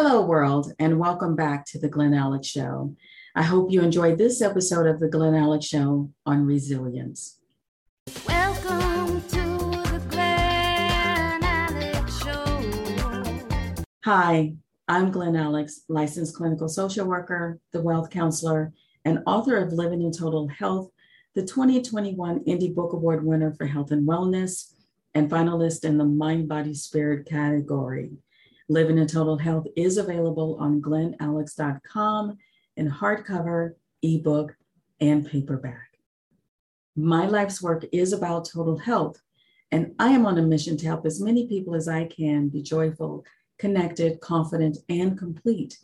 Hello, world, and welcome back to the Glen Alex Show. I hope you enjoyed this episode of the Glen Alex Show on resilience. Welcome to the Glen Alex Show. Hi, I'm Glen Alex, licensed clinical social worker, the wellth counselor, and author of Living in Total Health, the 2021 Indie Book Award winner for Health and Wellness, and finalist in the Mind, Body, Spirit category. Living in Total Health is available on glenalex.com in hardcover, ebook, and paperback. My life's work is about total health, and I am on a mission to help as many people as I can be joyful, connected, confident, and complete.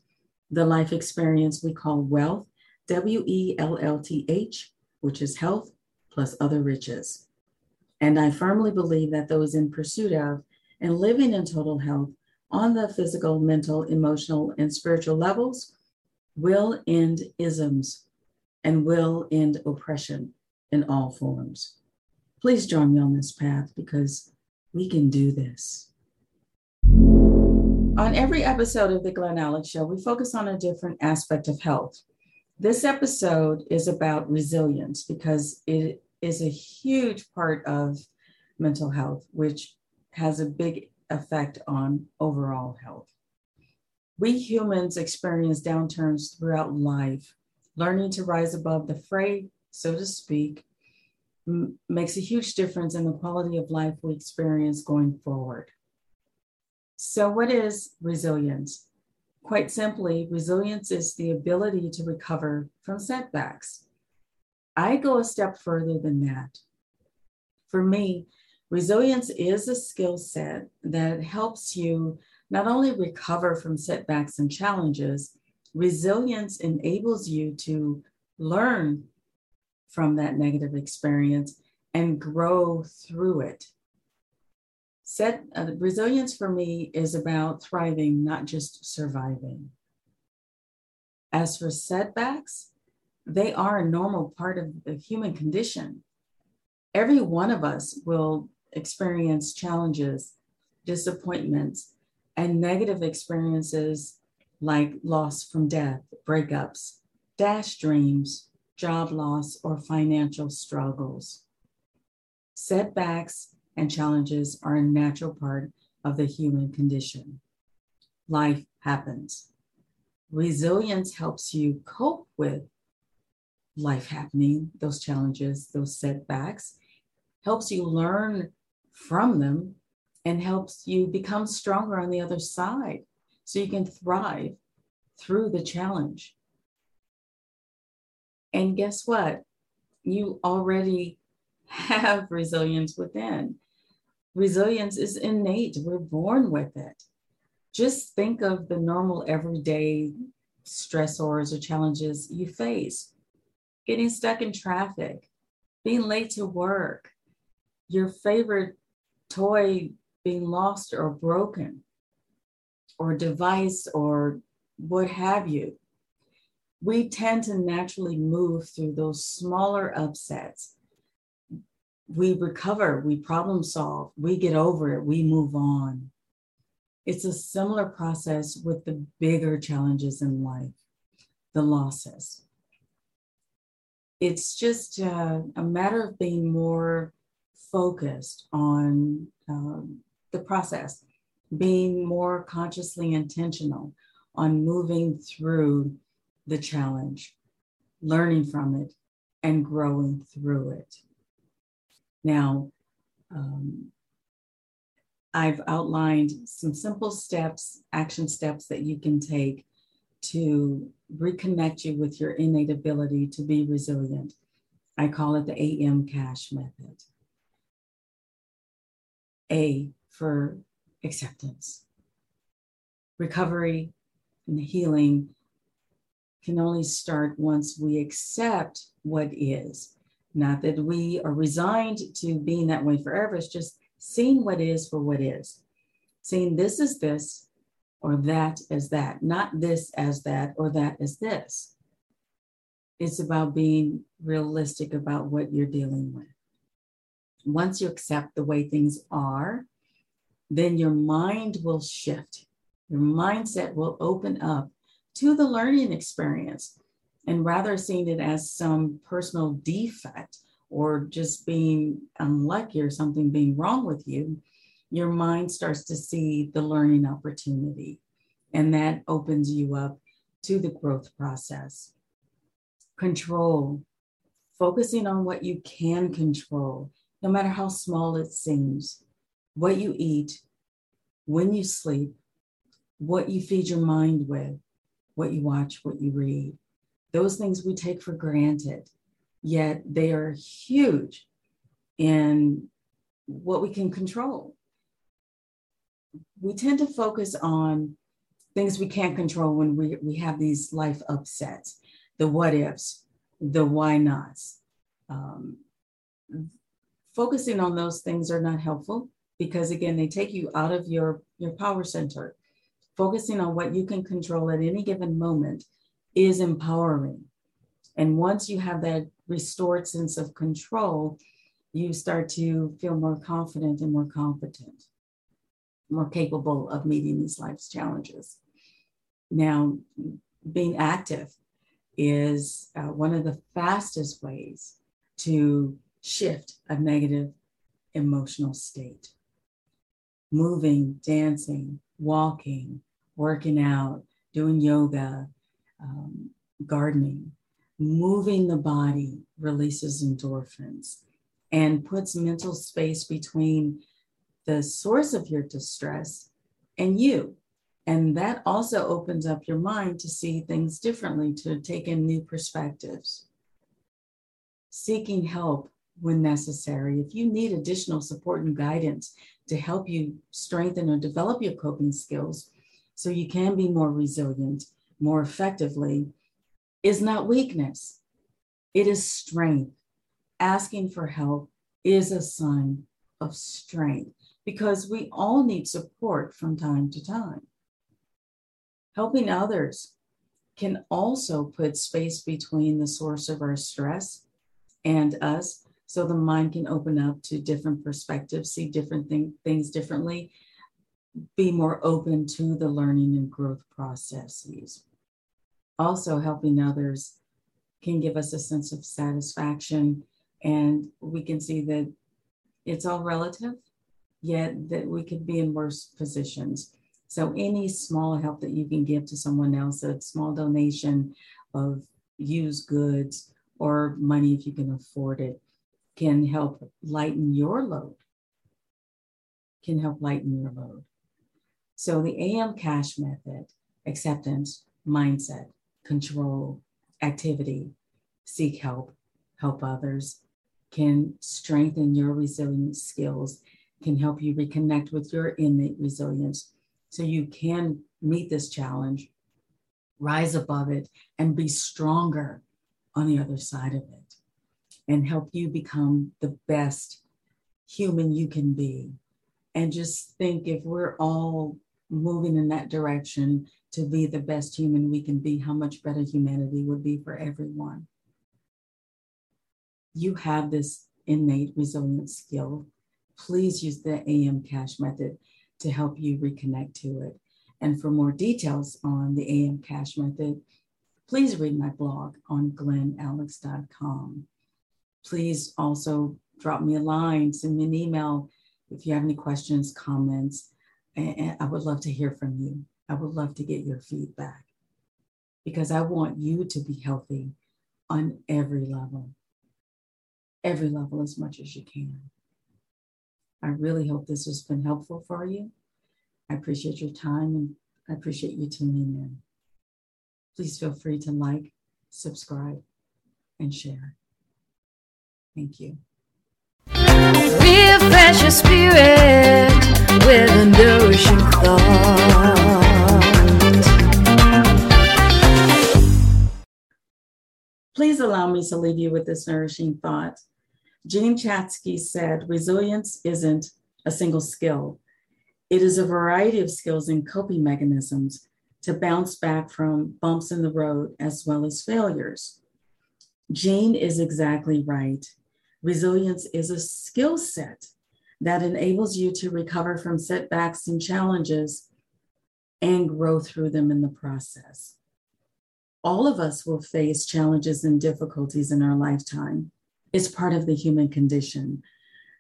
The life experience we call wellth, W E L L T H, which is health plus other riches. And I firmly believe that those in pursuit of and living in total health on the physical, mental, emotional, and spiritual levels will end isms and will end oppression in all forms. Please join me on this path because we can do this. On every episode of the Glen Alex Show, we focus on a different aspect of health. This episode is about resilience because it is a huge part of mental health, which has a big effect on overall health. We humans experience downturns throughout life. Learning to rise above the fray, so to speak, m- makes a huge difference in the quality of life we experience going forward. So, what is resilience? Quite simply, resilience is the ability to recover from setbacks. I go a step further than that. For me, Resilience is a skill set that helps you not only recover from setbacks and challenges, resilience enables you to learn from that negative experience and grow through it. Set, uh, resilience for me is about thriving, not just surviving. As for setbacks, they are a normal part of the human condition. Every one of us will experience challenges, disappointments, and negative experiences like loss from death, breakups, dash dreams, job loss, or financial struggles. Setbacks and challenges are a natural part of the human condition. Life happens. Resilience helps you cope with life happening, those challenges, those setbacks, helps you learn from them and helps you become stronger on the other side so you can thrive through the challenge. And guess what? You already have resilience within. Resilience is innate, we're born with it. Just think of the normal everyday stressors or challenges you face getting stuck in traffic, being late to work, your favorite toy being lost or broken, or device, or what have you. We tend to naturally move through those smaller upsets. We recover, we problem solve, we get over it, we move on. It's a similar process with the bigger challenges in life, the losses. It's just uh, a matter of being more focused on um, the process, being more consciously intentional on moving through the challenge, learning from it, and growing through it. Now, um, I've outlined some simple steps, action steps that you can take to reconnect you with your innate ability to be resilient. I call it the AM cash method. A for acceptance. Recovery and healing can only start once we accept what is. Not that we are resigned to being that way forever, it's just seeing what is for what is. Seeing this is this or that as that, not this as that or that as this. It's about being realistic about what you're dealing with once you accept the way things are, then your mind will shift. Your mindset will open up to the learning experience. And rather seeing it as some personal defect or just being unlucky or something being wrong with you, your mind starts to see the learning opportunity. And that opens you up to the growth process. Control, focusing on what you can control, no matter how small it seems, what you eat, when you sleep, what you feed your mind with, what you watch, what you read. Those things we take for granted, yet they are huge in what we can control. We tend to focus on things we can't control when we, we have these life upsets, the what ifs, the why nots. Um, focusing on those things are not helpful because again they take you out of your your power center focusing on what you can control at any given moment is empowering. And once you have that restored sense of control, you start to feel more confident and more competent, more capable of meeting these life's challenges. Now, being active is uh, one of the fastest ways to shift a negative emotional state. Moving, dancing, walking, working out, doing yoga, um, gardening, moving the body releases endorphins and puts mental space between the source of your distress and you. And that also opens up your mind to see things differently, to take in new perspectives. Seeking help when necessary. If you need additional support and guidance to help you strengthen or develop your coping skills so you can be more resilient more effectively, is not weakness, it is strength. Asking for help is a sign of strength because we all need support from time to time. Helping others can also put space between the source of our stress and us so the mind can open up to different perspectives, see different thing, things differently, be more open to the learning and growth processes. Also, helping others can give us a sense of satisfaction, and we can see that it's all relative, yet that we could be in worse positions. So, any small help that you can give to someone else, a small donation of used goods or money if you can afford it, can help lighten your load. Can help lighten your load. So the AM cash method, acceptance, mindset, control, activity, seek help, help others, can strengthen your resilience skills, can help you reconnect with your innate resilience so you can meet this challenge, rise above it, and be stronger on the other side of it and help you become the best human you can be. And just think if we're all moving in that direction to be the best human we can be, how much better humanity would be for everyone. You have this innate resilience skill. Please use the AM cash method to help you reconnect to it. And for more details on the AM cash method, please read my blog on glenalex.com please also drop me a line, send me an email if you have any questions, comments. And I would love to hear from you. I would love to get your feedback because I want you to be healthy on every level, every level as much as you can. I really hope this has been helpful for you. I appreciate your time and I appreciate you tuning in. Please feel free to like, subscribe, and share. Thank you. Refresh your spirit with a nourishing thought. Please allow me to leave you with this nourishing thought. Jean Chatzky said, resilience isn't a single skill. It is a variety of skills and coping mechanisms to bounce back from bumps in the road as well as failures. Jean is exactly right. Resilience is a skill set that enables you to recover from setbacks and challenges and grow through them in the process. All of us will face challenges and difficulties in our lifetime. It's part of the human condition.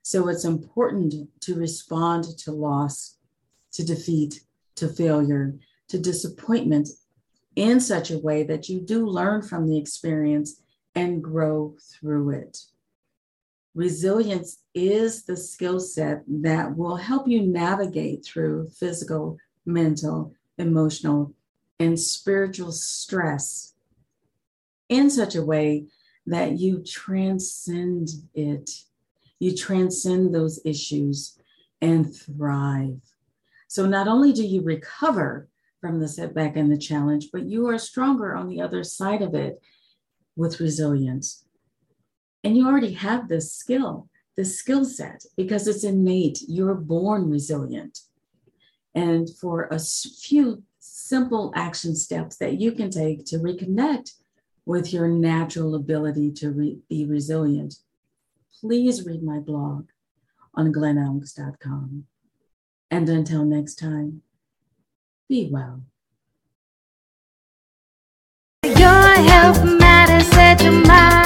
So it's important to respond to loss, to defeat, to failure, to disappointment in such a way that you do learn from the experience and grow through it. Resilience is the skill set that will help you navigate through physical, mental, emotional, and spiritual stress in such a way that you transcend it. You transcend those issues and thrive. So not only do you recover from the setback and the challenge, but you are stronger on the other side of it with resilience. And you already have this skill, this skill set, because it's innate. You're born resilient. And for a few simple action steps that you can take to reconnect with your natural ability to re- be resilient, please read my blog on glenalex.com. And until next time, be well. Your health matters, set your mind.